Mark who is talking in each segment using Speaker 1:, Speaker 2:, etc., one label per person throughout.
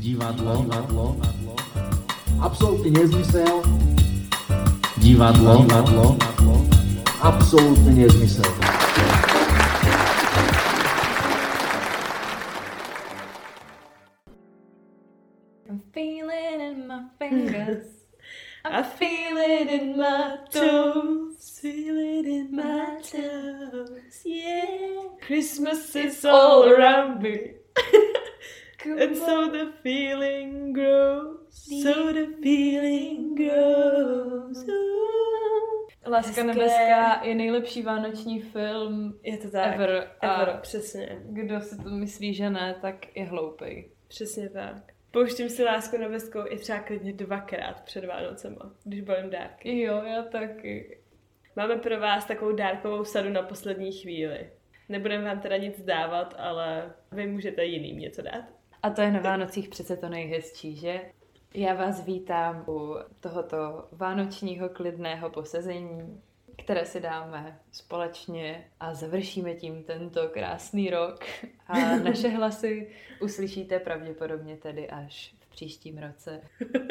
Speaker 1: Divadlo, divadlo, absolutní nezmysel. Divadlo, divadlo, absolutní nezmysel.
Speaker 2: I'm feeling in my fingers. I feel it in my toes. Feel it in my toes. Yeah. Christmas is all around me. And so the feeling grows. So the feeling grows. Láska
Speaker 3: Hezké.
Speaker 2: nebeská je nejlepší vánoční film
Speaker 3: Je to tak.
Speaker 2: ever. A
Speaker 3: Ever, přesně.
Speaker 2: kdo si to myslí, že ne, tak je hloupej.
Speaker 3: Přesně tak. Pouštím si lásku nebeskou i třeba klidně dvakrát před Vánocema, když balím dárky.
Speaker 2: Jo, já taky.
Speaker 3: Máme pro vás takovou dárkovou sadu na poslední chvíli. Nebudeme vám teda nic dávat, ale vy můžete jiným něco dát.
Speaker 2: A to je na Vánocích přece to nejhezčí, že? Já vás vítám u tohoto vánočního klidného posezení, které si dáme společně a završíme tím tento krásný rok. A naše hlasy uslyšíte pravděpodobně tedy až příštím roce.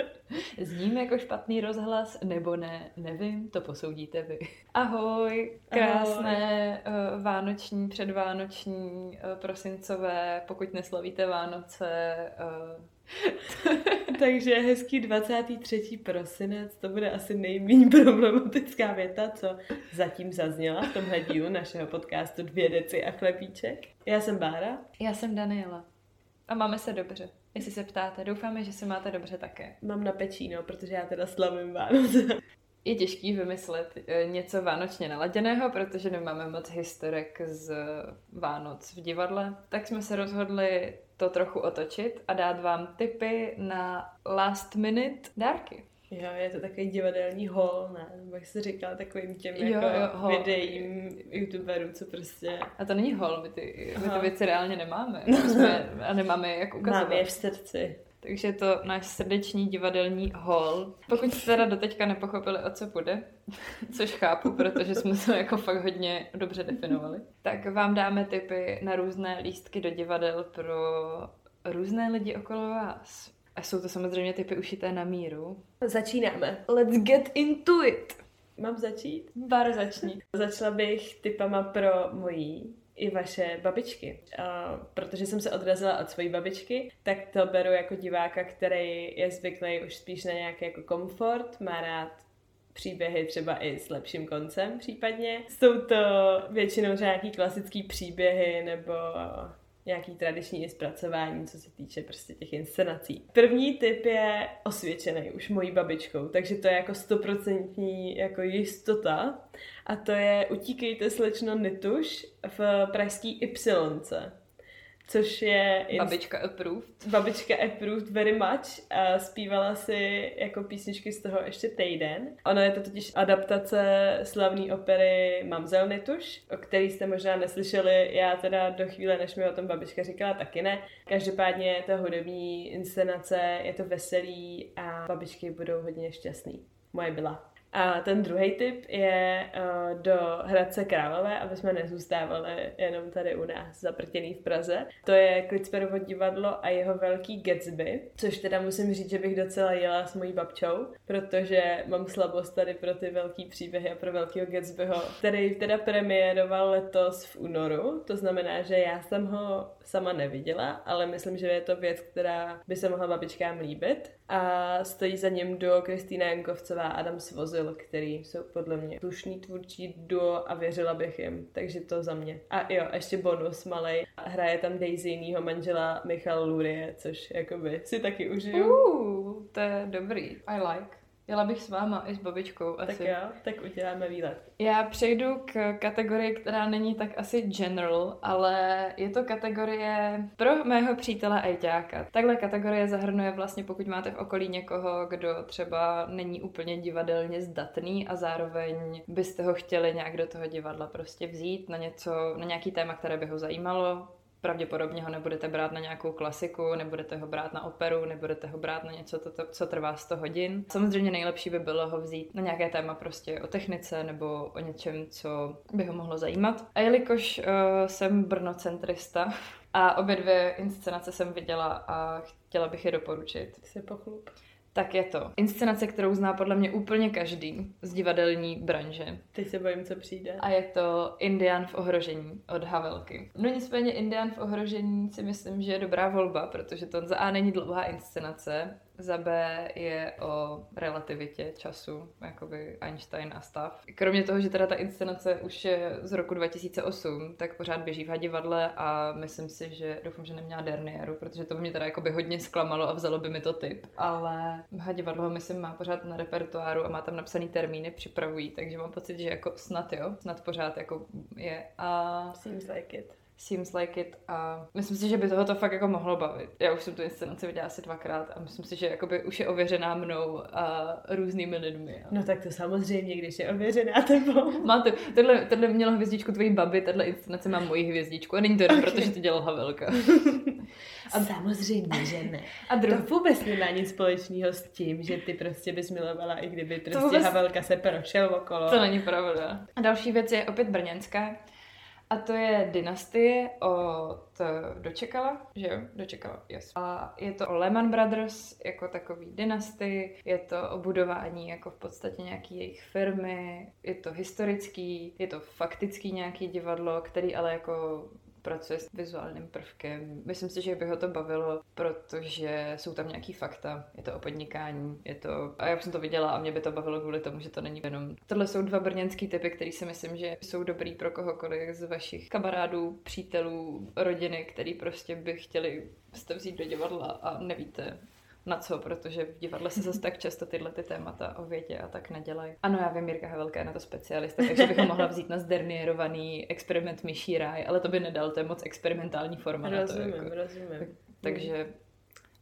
Speaker 2: Zním jako špatný rozhlas, nebo ne, nevím, to posoudíte vy. Ahoj, krásné Ahoj. vánoční, předvánoční, eh, prosincové, pokud neslavíte Vánoce, eh,
Speaker 3: Takže hezký 23. prosinec, to bude asi nejméně problematická věta, co zatím zazněla v tomhle dílu našeho podcastu Dvě deci a chlebíček. Já jsem Bára.
Speaker 2: Já jsem Daniela. A máme se dobře. Jestli se ptáte, doufáme, že se máte dobře také.
Speaker 3: Mám na pečíno, protože já teda slavím Vánoce.
Speaker 2: Je těžký vymyslet eh, něco vánočně naladěného, protože nemáme moc historek z Vánoc v divadle, tak jsme se rozhodli to trochu otočit a dát vám tipy na last minute dárky.
Speaker 3: Jo, je to takový divadelní hol, ne? Nebo jak jsi říkala, takovým těm
Speaker 2: Jo,
Speaker 3: jako
Speaker 2: jo, hol.
Speaker 3: videím youtuberů, co prostě
Speaker 2: A to není hol, my ty, my ty věci reálně nemáme. My jsme, a nemáme jak ukazovat.
Speaker 3: máme je v srdci.
Speaker 2: Takže je to náš srdeční divadelní hall. Pokud jste teda doteďka nepochopili, o co půjde, což chápu, protože jsme to jako fakt hodně dobře definovali, tak vám dáme tipy na různé lístky do divadel pro různé lidi okolo vás. A jsou to samozřejmě typy ušité na míru.
Speaker 3: Začínáme.
Speaker 2: Let's get into it!
Speaker 3: Mám začít?
Speaker 2: Bar začni.
Speaker 3: Začala bych typama pro mojí i vaše babičky. A protože jsem se odrazila od své babičky, tak to beru jako diváka, který je zvyklý už spíš na nějaký jako komfort, má rád příběhy třeba i s lepším koncem případně. Jsou to většinou nějaký klasický příběhy nebo nějaký tradiční zpracování, co se týče prostě těch inscenací. První typ je osvědčený už mojí babičkou, takže to je jako stoprocentní jako jistota a to je Utíkejte slečno Nituš v pražský Ypsilonce. Což je ins-
Speaker 2: Babička approved.
Speaker 3: babička approved very much a zpívala si jako písničky z toho ještě týden. Ono je to totiž adaptace slavné opery Mamzel Nituš, o který jste možná neslyšeli, já teda do chvíle, než mi o tom babička říkala, taky ne. Každopádně je to hudební inscenace, je to veselý a babičky budou hodně šťastný. Moje byla. A ten druhý tip je uh, do Hradce Králové, aby jsme nezůstávali jenom tady u nás, zaprtěný v Praze. To je Klitsperovo divadlo a jeho velký Gatsby, což teda musím říct, že bych docela jela s mojí babčou, protože mám slabost tady pro ty velký příběhy a pro velkého Gatsbyho, který teda premiéroval letos v únoru, to znamená, že já jsem ho sama neviděla, ale myslím, že je to věc, která by se mohla babičkám líbit. A stojí za ním duo Kristýna Jankovcová a Adam Svozil, který jsou podle mě slušný tvůrčí duo a věřila bych jim, takže to za mě. A jo, ještě bonus malej. Hraje tam Daisy jinýho manžela Michal Lurie, což jakoby si taky užiju.
Speaker 2: Uh, to je dobrý. I like. Jela bych s váma i s babičkou asi.
Speaker 3: Tak jo, tak uděláme výlet.
Speaker 2: Já přejdu k kategorii, která není tak asi general, ale je to kategorie pro mého přítele Ajťáka. Takhle kategorie zahrnuje vlastně, pokud máte v okolí někoho, kdo třeba není úplně divadelně zdatný a zároveň byste ho chtěli nějak do toho divadla prostě vzít na něco, na nějaký téma, které by ho zajímalo, pravděpodobně ho nebudete brát na nějakou klasiku, nebudete ho brát na operu, nebudete ho brát na něco, to, to, co trvá 100 hodin. Samozřejmě nejlepší by bylo ho vzít na nějaké téma prostě o technice nebo o něčem, co by ho mohlo zajímat. A jelikož uh, jsem brnocentrista a obě dvě inscenace jsem viděla a chtěla bych je doporučit.
Speaker 3: Se pochlup
Speaker 2: tak je to inscenace, kterou zná podle mě úplně každý z divadelní branže.
Speaker 3: Teď se bojím, co přijde.
Speaker 2: A je to Indian v ohrožení od Havelky. No nicméně Indian v ohrožení si myslím, že je dobrá volba, protože to za A není dlouhá inscenace, za B je o relativitě času, jakoby Einstein a stav. Kromě toho, že teda ta inscenace už je z roku 2008, tak pořád běží v hadivadle a myslím si, že doufám, že neměla derniéru, protože to mě teda jakoby hodně zklamalo a vzalo by mi to typ. Ale hadivadlo ho myslím má pořád na repertoáru a má tam napsaný termíny, připravují, takže mám pocit, že jako snad jo, snad pořád jako je. A...
Speaker 3: Seems like it.
Speaker 2: Seems like it a myslím si, že by toho to fakt jako mohlo bavit. Já už jsem tu inscenaci viděla asi dvakrát a myslím si, že jakoby už je ověřená mnou a různými lidmi.
Speaker 3: No tak to samozřejmě, když je ověřená tebou.
Speaker 2: Má to, tohle, tohle mělo hvězdičku tvojí baby, tahle inscenace má moji hvězdičku a není to jenom okay. proto, že to dělal Havelka.
Speaker 3: A samozřejmě, že ne. A druh... To vůbec nemá nic společného s tím, že ty prostě bys milovala, i kdyby prostě vůbec... Havelka se prošel okolo.
Speaker 2: To není pravda. A další věc je opět brněnská. A to je Dynastie od Dočekala, že jo? Dočekala, yes. A je to o Lehman Brothers jako takový dynasty, je to o budování jako v podstatě nějaký jejich firmy, je to historický, je to faktický nějaký divadlo, který ale jako pracuje s vizuálním prvkem. Myslím si, že by ho to bavilo, protože jsou tam nějaký fakta. Je to o podnikání, je to... A já jsem to viděla a mě by to bavilo kvůli tomu, že to není jenom... Tohle jsou dva brněnský typy, které si myslím, že jsou dobrý pro kohokoliv z vašich kamarádů, přítelů, rodiny, který prostě by chtěli jste vzít do divadla a nevíte, na co, protože v divadle se zase tak často tyhle ty témata o větě a tak nedělají. Ano, já vím, Mirka Havelka je na to specialista, takže bych ho mohla vzít na zdernierovaný experiment myší ráj, ale to by nedal, to je moc experimentální forma
Speaker 3: rozumím,
Speaker 2: na to.
Speaker 3: Jako. rozumím.
Speaker 2: Takže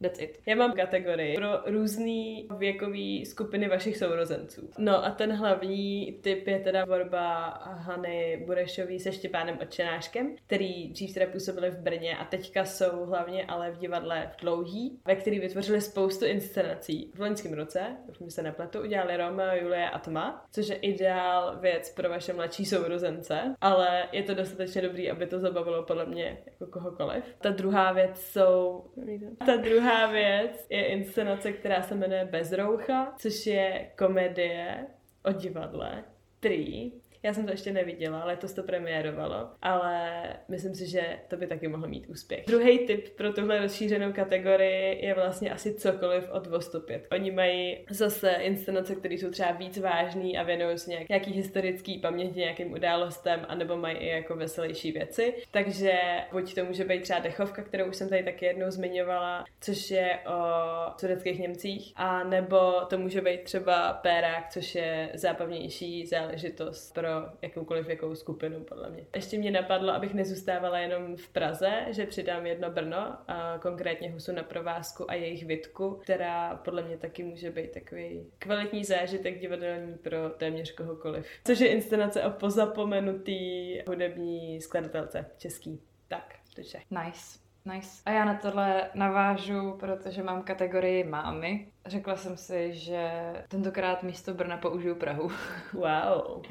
Speaker 2: That's it.
Speaker 3: Já mám kategorii pro různé věkové skupiny vašich sourozenců. No a ten hlavní typ je teda tvorba Hany Burešový se Štěpánem Očenáškem, který dřív teda působili v Brně a teďka jsou hlavně ale v divadle v Dlouhý, ve který vytvořili spoustu inscenací. V loňském roce, už se nepletu, udělali Romeo, Julie a Tma, což je ideál věc pro vaše mladší sourozence, ale je to dostatečně dobrý, aby to zabavilo podle mě jako kohokoliv. Ta druhá věc jsou... Ta druhá druhá věc je inscenace, která se jmenuje Bezroucha, což je komedie o divadle, který já jsem to ještě neviděla, letos to premiérovalo, ale myslím si, že to by taky mohlo mít úspěch. Druhý tip pro tuhle rozšířenou kategorii je vlastně asi cokoliv od Vostupět. Oni mají zase inscenace, které jsou třeba víc vážný a věnují se nějak, nějaký historický paměti, nějakým událostem, anebo mají i jako veselější věci. Takže buď to může být třeba dechovka, kterou už jsem tady taky jednou zmiňovala, což je o sudeckých Němcích, a nebo to může být třeba pérák, což je zábavnější záležitost pro jakoukoliv věkovou skupinu, podle mě. Ještě mě napadlo, abych nezůstávala jenom v Praze, že přidám jedno Brno, a konkrétně Husu na provázku a jejich Vitku, která podle mě taky může být takový kvalitní zážitek divadelní pro téměř kohokoliv. Což je inscenace o pozapomenutý hudební skladatelce český. Tak, to je
Speaker 2: Nice. Nice. A já na tohle navážu, protože mám kategorii mámy. Řekla jsem si, že tentokrát místo Brna použiju Prahu.
Speaker 3: Wow.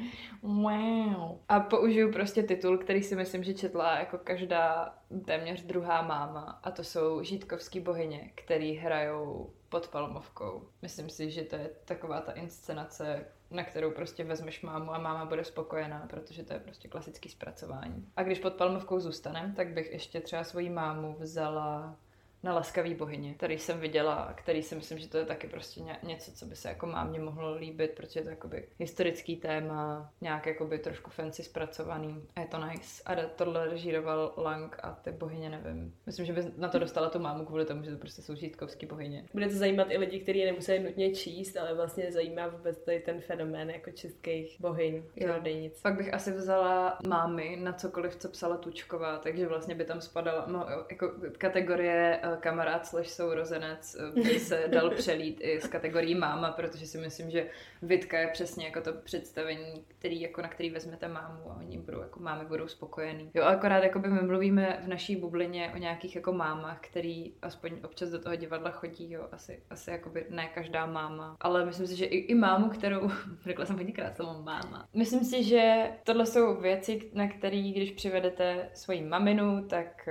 Speaker 2: wow. A použiju prostě titul, který si myslím, že četla jako každá téměř druhá máma. A to jsou Žítkovský bohyně, který hrajou pod Palmovkou. Myslím si, že to je taková ta inscenace, na kterou prostě vezmeš mámu a máma bude spokojená, protože to je prostě klasický zpracování. A když pod Palmovkou zůstanem, tak bych ještě třeba svoji mámu vzala na Laskavý bohyně, který jsem viděla, který si myslím, že to je taky prostě něco, co by se jako mámě mohlo líbit, protože je to jakoby historický téma, nějak jakoby trošku fancy zpracovaný a je to nice. A tohle režíroval Lang a ty bohyně nevím. Myslím, že by na to dostala tu mámu kvůli tomu, že to prostě jsou žítkovský bohyně.
Speaker 3: Bude to zajímat i lidi, kteří je nemuseli nutně číst, ale vlastně zajímá vůbec tady ten fenomén jako českých bohyň, čarodejnic.
Speaker 2: Pak bych asi vzala mámy na cokoliv, co psala Tučková, takže vlastně by tam spadala no, jako kategorie kamarád slash sourozenec eh, by se dal přelít i z kategorii máma, protože si myslím, že Vitka je přesně jako to představení, který, jako na který vezmete mámu a oni budou, jako mámy budou spokojený. Jo, akorát jako by my mluvíme v naší bublině o nějakých jako mámách, který aspoň občas do toho divadla chodí, jo, asi, asi jako by ne každá máma, ale myslím si, že i, i mámu, kterou, řekla jsem hodněkrát slovo máma. Myslím si, že tohle jsou věci, na které, když přivedete svoji maminu, tak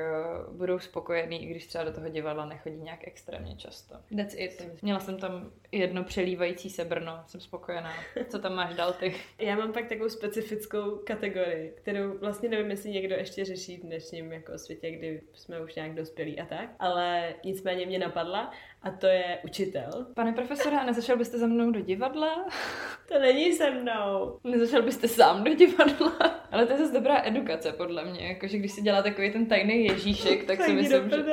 Speaker 2: uh, budou spokojení, i když třeba do toho divadla nechodí nějak extrémně často. That's it. Měla jsem tam jedno přelívající se Brno, jsem spokojená. Co tam máš dál ty?
Speaker 3: Já mám pak takovou specifickou kategorii, kterou vlastně nevím, jestli někdo ještě řeší v dnešním jako světě, kdy jsme už nějak dospělí a tak, ale nicméně mě napadla a to je učitel.
Speaker 2: Pane profesore, a nezašel byste za mnou do divadla?
Speaker 3: To není se mnou.
Speaker 2: Nezašel byste sám do divadla? Ale to je zase dobrá edukace, podle mě. Jakože když si dělá takový ten tajný Ježíšek, tak si myslím, že...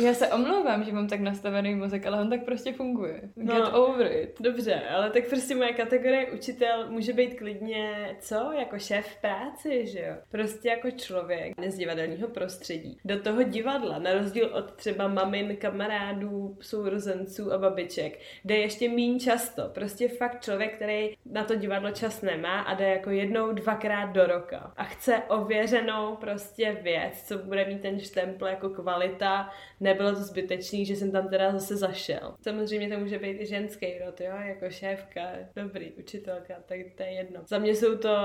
Speaker 2: Já se omlouvám, že mám tak nastavený mozek, ale on tak prostě funguje. Get no, over it.
Speaker 3: Dobře, ale tak prostě moje kategorie učitel může být klidně, co? Jako šéf v práci, že jo? Prostě jako člověk z divadelního prostředí. Do toho divadla, na rozdíl od třeba mamin, kamarádů, sourozenců a babiček, jde ještě méně často. Prostě fakt člověk, který na to divadlo čas nemá a jde jako jednou, dvakrát do roka. A chce ověřenou prostě věc, co bude mít ten štempel jako kvalita, nebylo to zbytečný, že jsem tam teda zase zašel. Samozřejmě to může být i ženský rod, jo, jako šéfka, dobrý, učitelka, tak to je jedno. Za mě jsou to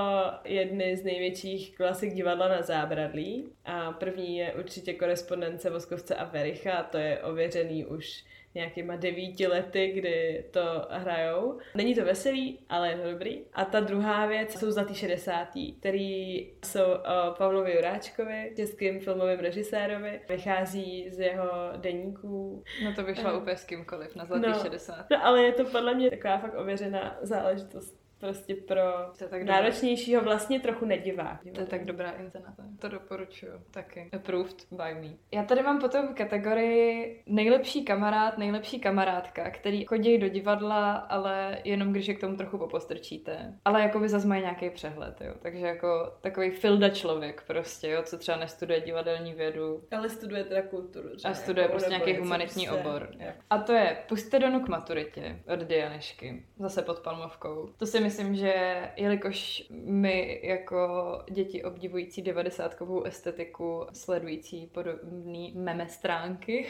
Speaker 3: jedny z největších klasik divadla na zábradlí a první je určitě korespondence Voskovce a Vericha, to je ověřený už nějakýma devíti lety, kdy to hrajou. Není to veselý, ale je to dobrý. A ta druhá věc jsou Zlatý 60. který jsou o Pavlovi Juráčkovi, českým filmovým režisérovi. Vychází z jeho deníků.
Speaker 2: No to vyšlo uh, úplně s kýmkoliv na Zlatý
Speaker 3: no,
Speaker 2: 60.
Speaker 3: No ale je to podle mě taková fakt ověřená záležitost prostě pro to tak náročnějšího vlastně trochu nedivá.
Speaker 2: To je tak dobrá intonace. To doporučuju taky. Approved by me. Já tady mám potom kategorii nejlepší kamarád, nejlepší kamarádka, který chodí do divadla, ale jenom když je k tomu trochu popostrčíte. Ale jako by zase mají nějaký přehled, jo. Takže jako takový filda člověk prostě, jo, co třeba nestuduje divadelní vědu.
Speaker 3: Ale studuje teda kulturu.
Speaker 2: A studuje jako, prostě nějaký humanitní se... obor. A to je Puste Donu k maturitě od Dianešky. Zase pod Palmovkou. To si myslím, že jelikož my jako děti obdivující devadesátkovou estetiku, sledující podobný meme stránky,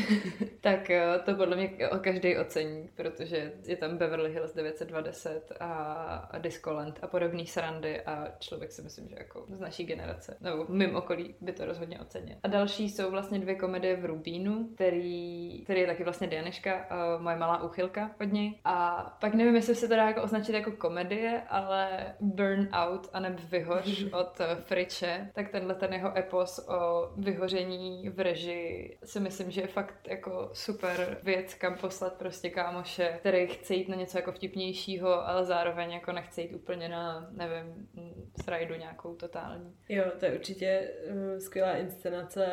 Speaker 2: tak eh, to podle mě každý ocení, protože je tam Beverly Hills 920 a Discoland a podobný srandy a člověk si myslím, že jako z naší generace, nebo mým okolí by to rozhodně ocenil. A další jsou vlastně dvě komedie v Rubínu, který, který je taky vlastně Dianeška, moje malá úchylka od něj. A pak nevím, jestli se to dá jako označit jako komedie, ale Burnout a neb Vyhoř od Friče, tak tenhle ten jeho epos o vyhoření v režii si myslím, že je fakt jako super věc, kam poslat prostě kámoše, který chce jít na něco jako vtipnějšího, ale zároveň jako nechce jít úplně na, nevím, srajdu nějakou totální.
Speaker 3: Jo, to je určitě uh, skvělá inscenace.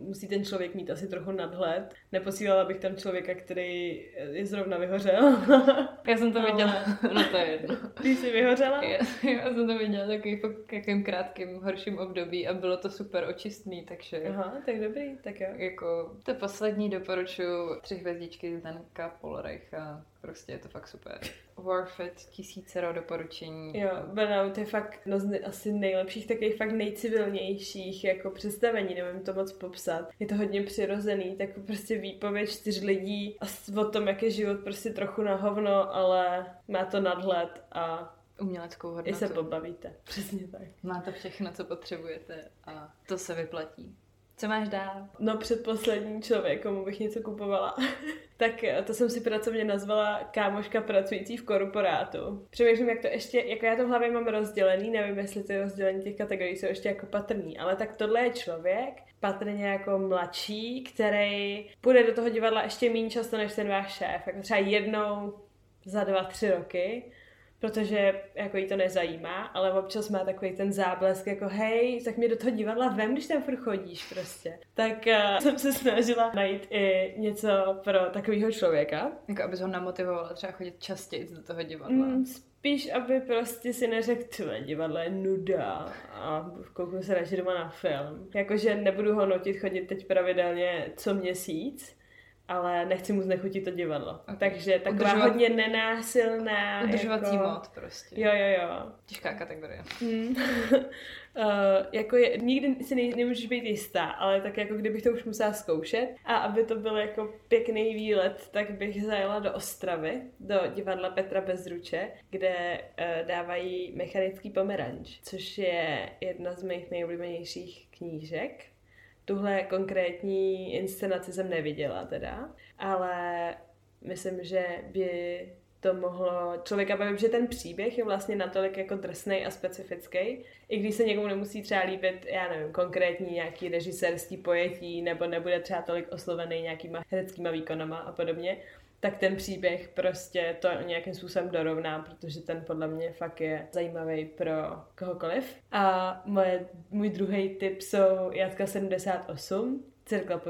Speaker 3: Musí ten člověk mít asi trochu nadhled. Neposílala bych tam člověka, který je zrovna vyhořel.
Speaker 2: Já jsem to viděla, no to je jedno.
Speaker 3: Ty jsi vyhořela?
Speaker 2: Já, já jsem to viděla takový fakt jakým krátkým, horším období a bylo to super očistný, takže...
Speaker 3: Aha, tak dobrý, tak jo.
Speaker 2: Jako, to poslední doporučuji tři hvězdičky Zdenka Polreicha Prostě je to fakt super. Worth it, tisícero doporučení.
Speaker 3: Jo, Burnout je fakt no, z asi nejlepších, takových fakt nejcivilnějších jako představení, nevím to moc popsat. Je to hodně přirozený, tak prostě výpověď čtyř lidí a o tom, jak je život prostě trochu na hovno, ale má to nadhled a
Speaker 2: uměleckou hodnotu.
Speaker 3: I se pobavíte. Přesně tak.
Speaker 2: Má to všechno, co potřebujete a to se vyplatí. Co máš dál?
Speaker 3: No předposlední člověk, komu bych něco kupovala. tak to jsem si pracovně nazvala kámoška pracující v korporátu. Přemýšlím, jak to ještě, jako já to v hlavě mám rozdělený, nevím, jestli ty rozdělení těch kategorií jsou ještě jako patrný, ale tak tohle je člověk, patrně jako mladší, který půjde do toho divadla ještě méně často než ten váš šéf, jako třeba jednou za dva, tři roky protože jako jí to nezajímá, ale občas má takový ten záblesk jako hej, tak mě do toho divadla vem, když tam furt chodíš prostě. Tak uh, jsem se snažila najít i něco pro takového člověka.
Speaker 2: Jako abys ho namotivovala třeba chodit častěji do toho divadla. Mm,
Speaker 3: spíš, aby prostě si neřekl, tvoje divadlo je nuda a kouknu se radši doma na film. Jakože nebudu ho nutit chodit teď pravidelně co měsíc, ale nechci mu znechutit to divadlo. Okay. Takže taková Udržovat... hodně nenásilná...
Speaker 2: Udržovací jako... mod prostě.
Speaker 3: Jo, jo, jo.
Speaker 2: Těžká kategorie. Mm.
Speaker 3: uh, jako je, nikdy si ne, nemůžeš být jistá, ale tak jako kdybych to už musela zkoušet a aby to byl jako pěkný výlet, tak bych zajela do Ostravy, do divadla Petra Bezruče, kde uh, dávají mechanický pomeranč, což je jedna z mých nejoblíbenějších knížek Tuhle konkrétní inscenaci jsem neviděla teda, ale myslím, že by to mohlo člověka bavit, že ten příběh je vlastně natolik jako drsný a specifický, i když se někomu nemusí třeba líbit, já nevím, konkrétní nějaký režisérský pojetí, nebo nebude třeba tolik oslovený nějakýma hereckýma výkonama a podobně, tak ten příběh prostě to nějakým způsobem dorovná, protože ten podle mě fakt je zajímavý pro kohokoliv. A moje, můj druhý tip jsou Jatka 78, Cirkla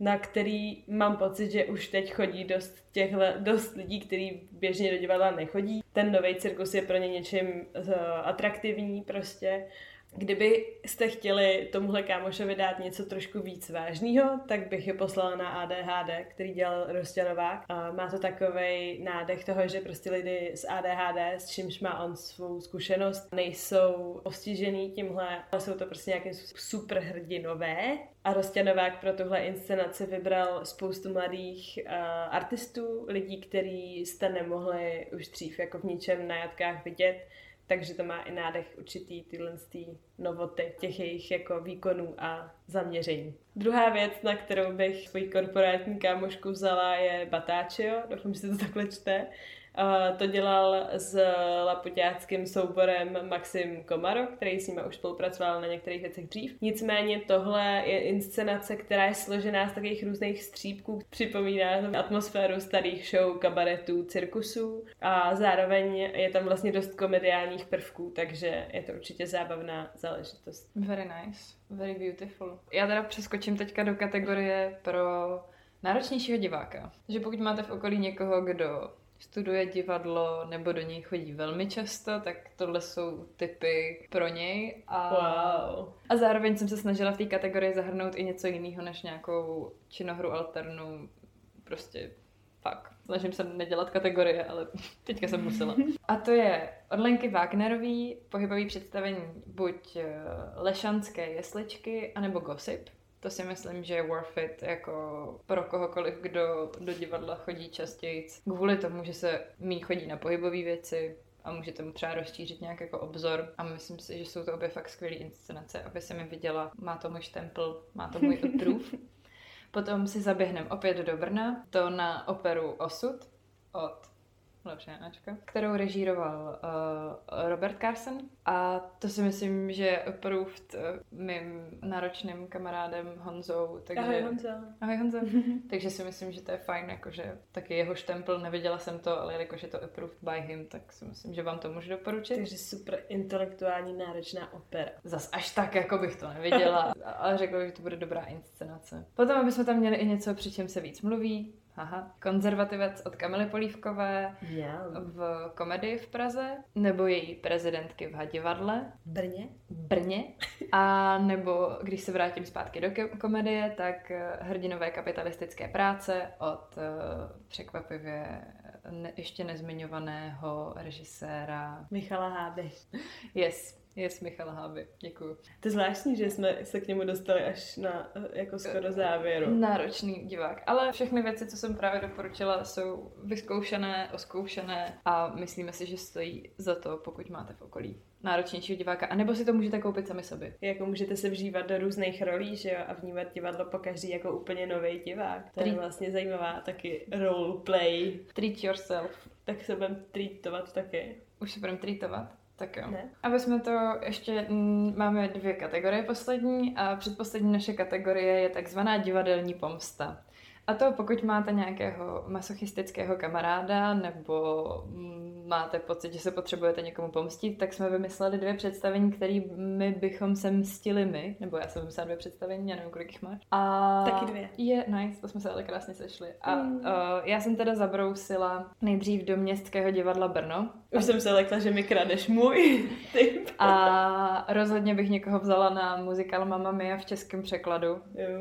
Speaker 3: na který mám pocit, že už teď chodí dost, těchhle, dost lidí, kteří běžně do divadla nechodí. Ten nový cirkus je pro ně něčím uh, atraktivní prostě Kdybyste chtěli tomuhle kámošovi dát něco trošku víc vážného, tak bych je poslala na ADHD, který dělal Rostěnovák. A má to takový nádech toho, že prostě lidi s ADHD, s čímž má on svou zkušenost, nejsou postižený tímhle, ale jsou to prostě nějaké super hrdinové. A Rostěnovák pro tuhle inscenaci vybral spoustu mladých uh, artistů, lidí, který jste nemohli už dřív jako v ničem na jatkách vidět takže to má i nádech určitý tyhle novoty těch jejich jako výkonů a zaměření. Druhá věc, na kterou bych svoji korporátní kámošku vzala, je Batáčio. Doufám, že se to takhle čte. To dělal s lapuťáckým souborem Maxim Komaro, který s ním už spolupracoval na některých věcech dřív. Nicméně tohle je inscenace, která je složená z takových různých střípků, připomíná atmosféru starých show, kabaretů, cirkusů a zároveň je tam vlastně dost komediálních prvků, takže je to určitě zábavná záležitost.
Speaker 2: Very nice, very beautiful. Já teda přeskočím teďka do kategorie pro náročnějšího diváka. Že pokud máte v okolí někoho, kdo studuje divadlo nebo do něj chodí velmi často, tak tohle jsou typy pro něj. A,
Speaker 3: wow.
Speaker 2: a zároveň jsem se snažila v té kategorii zahrnout i něco jiného než nějakou činohru alternu. Prostě fakt. Snažím se nedělat kategorie, ale teďka jsem musela. A to je od Lenky Wagnerový pohybový představení buď eh, lešanské jesličky, anebo gossip. To si myslím, že je worth it jako pro kohokoliv, kdo do divadla chodí častěji. Kvůli tomu, že se mý chodí na pohybové věci, a můžete mu třeba rozšířit nějak jako obzor a myslím si, že jsou to obě fakt skvělé inscenace, aby se mi viděla, má to můj štempl, má to můj approve. Potom si zaběhneme opět do Brna, to na operu Osud od lepší Ačka, kterou režíroval uh, Robert Carson a to si myslím, že approved uh, mým náročným kamarádem Honzou.
Speaker 3: Takže... Ahoj Honzo.
Speaker 2: Ahoj Honzo. takže si myslím, že to je fajn, jakože taky jeho štempel, neviděla jsem to, ale jakože to approved by him, tak si myslím, že vám to můžu doporučit.
Speaker 3: Takže super intelektuální náročná opera.
Speaker 2: Zas až tak, jako bych to neviděla, ale řekla, že to bude dobrá inscenace. Potom, aby jsme tam měli i něco, při čem se víc mluví, Aha, konzervativec od Kamily Polívkové
Speaker 3: yeah.
Speaker 2: v komedii v Praze, nebo její prezidentky v Hadivadle.
Speaker 3: Brně.
Speaker 2: Brně. A nebo, když se vrátím zpátky do komedie, tak eh, hrdinové kapitalistické práce od uh, překvapivě ne, ještě nezmiňovaného režiséra
Speaker 3: Michala Hády.
Speaker 2: Yes, Yes, Michal Háby, děkuju.
Speaker 3: To je zvláštní, že jsme se k němu dostali až na jako skoro závěru.
Speaker 2: Náročný divák, ale všechny věci, co jsem právě doporučila, jsou vyzkoušené, oskoušené a myslíme si, že stojí za to, pokud máte v okolí náročnějšího diváka, anebo si to můžete koupit sami sobě.
Speaker 3: Jako můžete se vžívat do různých rolí, že jo, a vnímat divadlo po každý jako úplně nový divák. To Treat. je vlastně zajímavá taky roleplay.
Speaker 2: Treat yourself.
Speaker 3: Tak se budeme treatovat taky.
Speaker 2: Už se budeme treatovat? Tak jo.
Speaker 3: Ne?
Speaker 2: Aby jsme to ještě, m, mm, máme dvě kategorie poslední a předposlední naše kategorie je takzvaná divadelní pomsta. A to pokud máte nějakého masochistického kamaráda nebo máte pocit, že se potřebujete někomu pomstit, tak jsme vymysleli dvě představení, kterými bychom se mstili my, nebo já jsem vymyslela dvě představení, já nevím, kolik jich máš.
Speaker 3: A Taky dvě.
Speaker 2: Je, nice, to jsme se ale krásně sešli. A mm. uh, já jsem teda zabrousila nejdřív do městského divadla Brno.
Speaker 3: Už jsem se lekla, že mi kradeš můj typ.
Speaker 2: A rozhodně bych někoho vzala na muzikál Mamma Mia v českém překladu.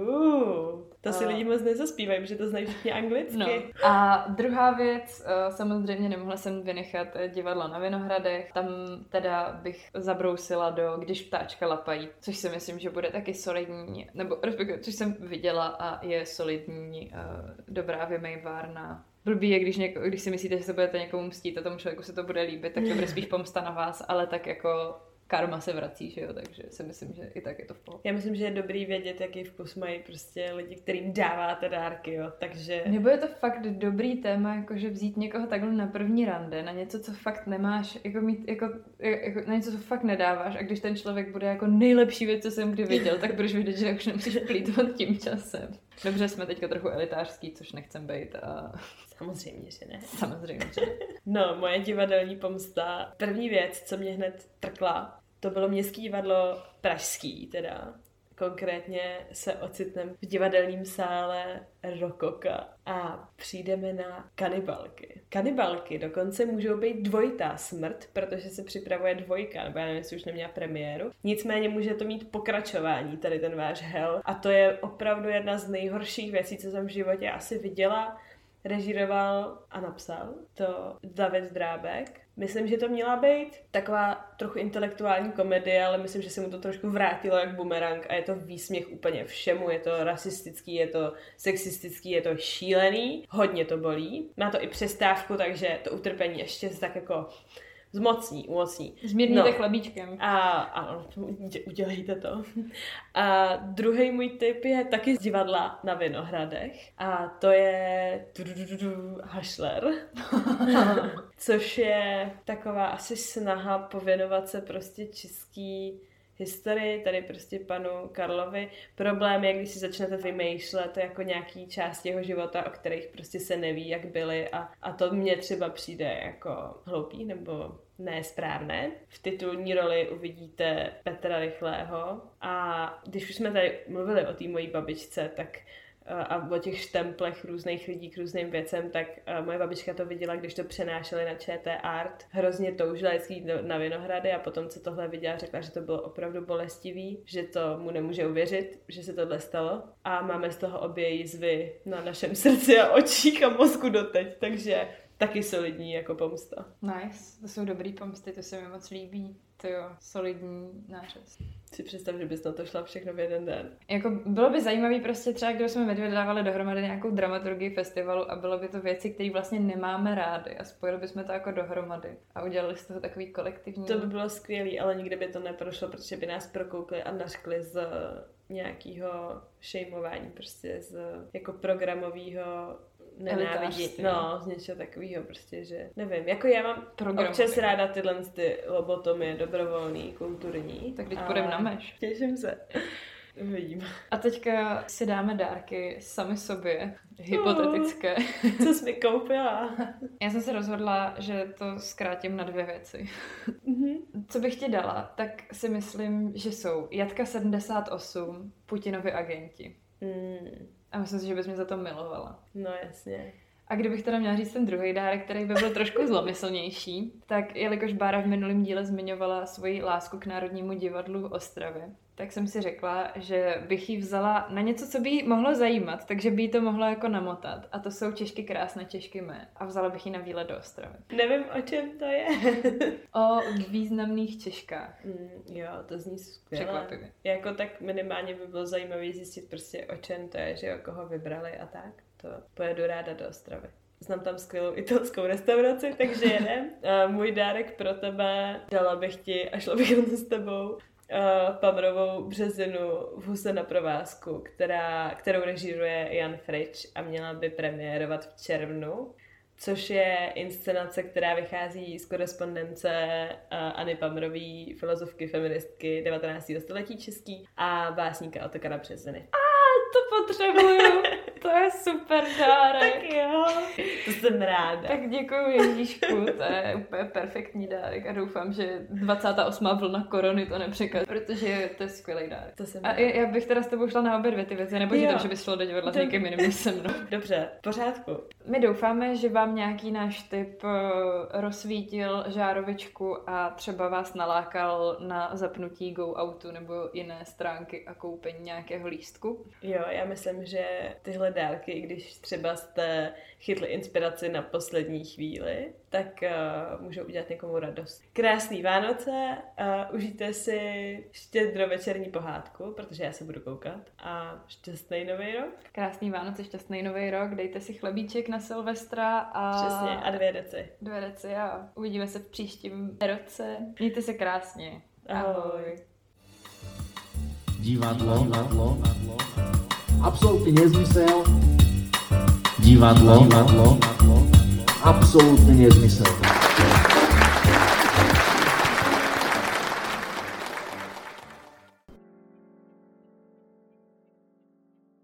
Speaker 3: Uh. To si lidi moc nezaspívají, protože to znají všichni anglicky. No.
Speaker 2: A druhá věc, eh, samozřejmě nemohla jsem vynechat divadlo na Vinohradech. Tam teda bych zabrousila do Když ptáčka lapají, což si myslím, že bude taky solidní, nebo respektive, což jsem viděla a je solidní, uh, dobrá vymejvárna blbý je, když, něko, když si myslíte, že se budete někomu mstít a tomu člověku se to bude líbit, tak to bude spíš pomsta na vás, ale tak jako karma se vrací, že jo, takže si myslím, že i tak je to v pohodě.
Speaker 3: Já myslím, že je dobrý vědět, jaký vkus mají prostě lidi, kterým dáváte dárky, jo, takže...
Speaker 2: Nebo je to fakt dobrý téma, jakože vzít někoho takhle na první rande, na něco, co fakt nemáš, jako mít, jako, jako na něco, co fakt nedáváš a když ten člověk bude jako nejlepší věc, co jsem kdy viděl, tak budeš vidět, že už nemusíš plýtvat tím časem. Dobře, jsme teďka trochu elitářský, což nechcem být a...
Speaker 3: Samozřejmě, že ne.
Speaker 2: Samozřejmě, že ne.
Speaker 3: No, moje divadelní pomsta. První věc, co mě hned trkla, to bylo městský divadlo pražský teda. Konkrétně se ocitneme v divadelním sále Rokoka a přijdeme na kanibalky. Kanibalky dokonce můžou být dvojitá smrt, protože se připravuje dvojka, nebo já nevím, jestli už neměla premiéru. Nicméně může to mít pokračování, tady ten váš hell. A to je opravdu jedna z nejhorších věcí, co jsem v životě asi viděla režíroval a napsal to David Drábek. Myslím, že to měla být taková trochu intelektuální komedie, ale myslím, že se mu to trošku vrátilo jak bumerang a je to výsměch úplně všemu. Je to rasistický, je to sexistický, je to šílený, hodně to bolí. Má to i přestávku, takže to utrpení ještě tak jako Zmocní, umocní.
Speaker 2: Zmírníte no. chlebíčkem.
Speaker 3: A ano, udělejte to. A druhý můj tip je taky z divadla na Vinohradech. A to je Hašler. Což je taková asi snaha pověnovat se prostě český historii, tady prostě panu Karlovi. Problém je, když si začnete vymýšlet jako nějaký část jeho života, o kterých prostě se neví, jak byly a, a to mně třeba přijde jako hloupý nebo nesprávné. V titulní roli uvidíte Petra Rychlého a když už jsme tady mluvili o té mojí babičce, tak a o těch štemplech různých lidí k různým věcem, tak moje babička to viděla, když to přenášeli na ČT Art. Hrozně toužila jít na Vinohrady a potom, co tohle viděla, řekla, že to bylo opravdu bolestivý, že to mu nemůže uvěřit, že se tohle stalo. A máme z toho obě jízvy na našem srdci a očích a mozku doteď, takže taky solidní jako pomsta.
Speaker 2: Nice, to jsou dobrý pomsty, to se mi moc líbí. To jo, solidní nářez.
Speaker 3: Si představ, že bys na to šla všechno v jeden den.
Speaker 2: Jako bylo by zajímavý prostě třeba, když jsme medvěd dávali dohromady nějakou dramaturgii festivalu a bylo by to věci, které vlastně nemáme rády a spojili bychom to jako dohromady a udělali z toho takový kolektivní.
Speaker 3: To by bylo skvělé, ale nikdy by to neprošlo, protože by nás prokoukli a nařkli z nějakého šejmování, prostě z jako programového nenávidí. No, z něčeho takového prostě, že nevím. Jako já mám Program, občas ráda tyhle ty lobotomy, dobrovolný, kulturní.
Speaker 2: Tak teď půjdeme na meš.
Speaker 3: Těším se. Uvidím.
Speaker 2: A teďka si dáme dárky sami sobě, hypotetické.
Speaker 3: Oh, co jsi mi koupila?
Speaker 2: Já jsem se rozhodla, že to zkrátím na dvě věci. Mm-hmm. Co bych ti dala, tak si myslím, že jsou Jatka 78, Putinovi agenti. Mm. A myslím si, že bys mě za to milovala.
Speaker 3: No jasně.
Speaker 2: A kdybych teda měla říct ten druhý dárek, který by byl trošku zlomyslnější, tak jelikož Bára v minulém díle zmiňovala svoji lásku k Národnímu divadlu v Ostravě, tak jsem si řekla, že bych ji vzala na něco, co by jí mohlo zajímat, takže by jí to mohlo jako namotat. A to jsou Češky krásné Češky mé. A vzala bych ji na výlet do Ostravy.
Speaker 3: Nevím, o čem to je.
Speaker 2: o významných Češkách.
Speaker 3: Mm, jo, to zní skvěle. Překvapivě. Jako tak minimálně by bylo zajímavé zjistit prostě o čem to je, že o koho vybrali a tak. To pojedu ráda do Ostravy znám tam skvělou italskou restauraci, takže jedem. A můj dárek pro tebe dala bych ti a šla bych s tebou uh, Pamrovou březinu v Huse na provázku, která, kterou režíruje Jan Frič a měla by premiérovat v červnu což je inscenace, která vychází z korespondence uh, Anny Pamrový, filozofky, feministky 19. století český a básníka Otokara Březiny.
Speaker 2: A to potřebuju, to je super dárek.
Speaker 3: Tak jo, to jsem ráda.
Speaker 2: Tak děkuji Ježíšku, to je úplně perfektní dárek a doufám, že 28. vlna korony to nepřekazí, protože to je skvělý dárek.
Speaker 3: To jsem
Speaker 2: A
Speaker 3: ráda.
Speaker 2: já bych teda s tebou šla na obě dvě ty věci, nepočítám,
Speaker 3: Jo.
Speaker 2: že bys šlo teď vedle s někým jiným než se mnou.
Speaker 3: Dobře, v pořádku.
Speaker 2: My doufáme, že vám nějaký náš tip eh, rozsvítil žárovičku a třeba vás nalákal na zapnutí Go Outu nebo jiné stránky a koupení nějakého lístku.
Speaker 3: Jo, já myslím, že tyhle dárky, i když třeba jste chytli inspiraci na poslední chvíli, tak uh, můžou udělat někomu radost. Krásný Vánoce, uh, užijte si štědrovečerní pohádku, protože já se budu koukat a šťastný nový rok.
Speaker 2: Krásný Vánoce, šťastný nový rok, dejte si chlebíček na Silvestra a...
Speaker 3: Přesně, a dvě deci.
Speaker 2: Dvě deci a uvidíme se v příštím roce. Mějte se krásně.
Speaker 3: Ahoj.
Speaker 1: Divadlo, divadlo, absolutní nezmysel. Divadlo, divadlo, absolutní nezmysel.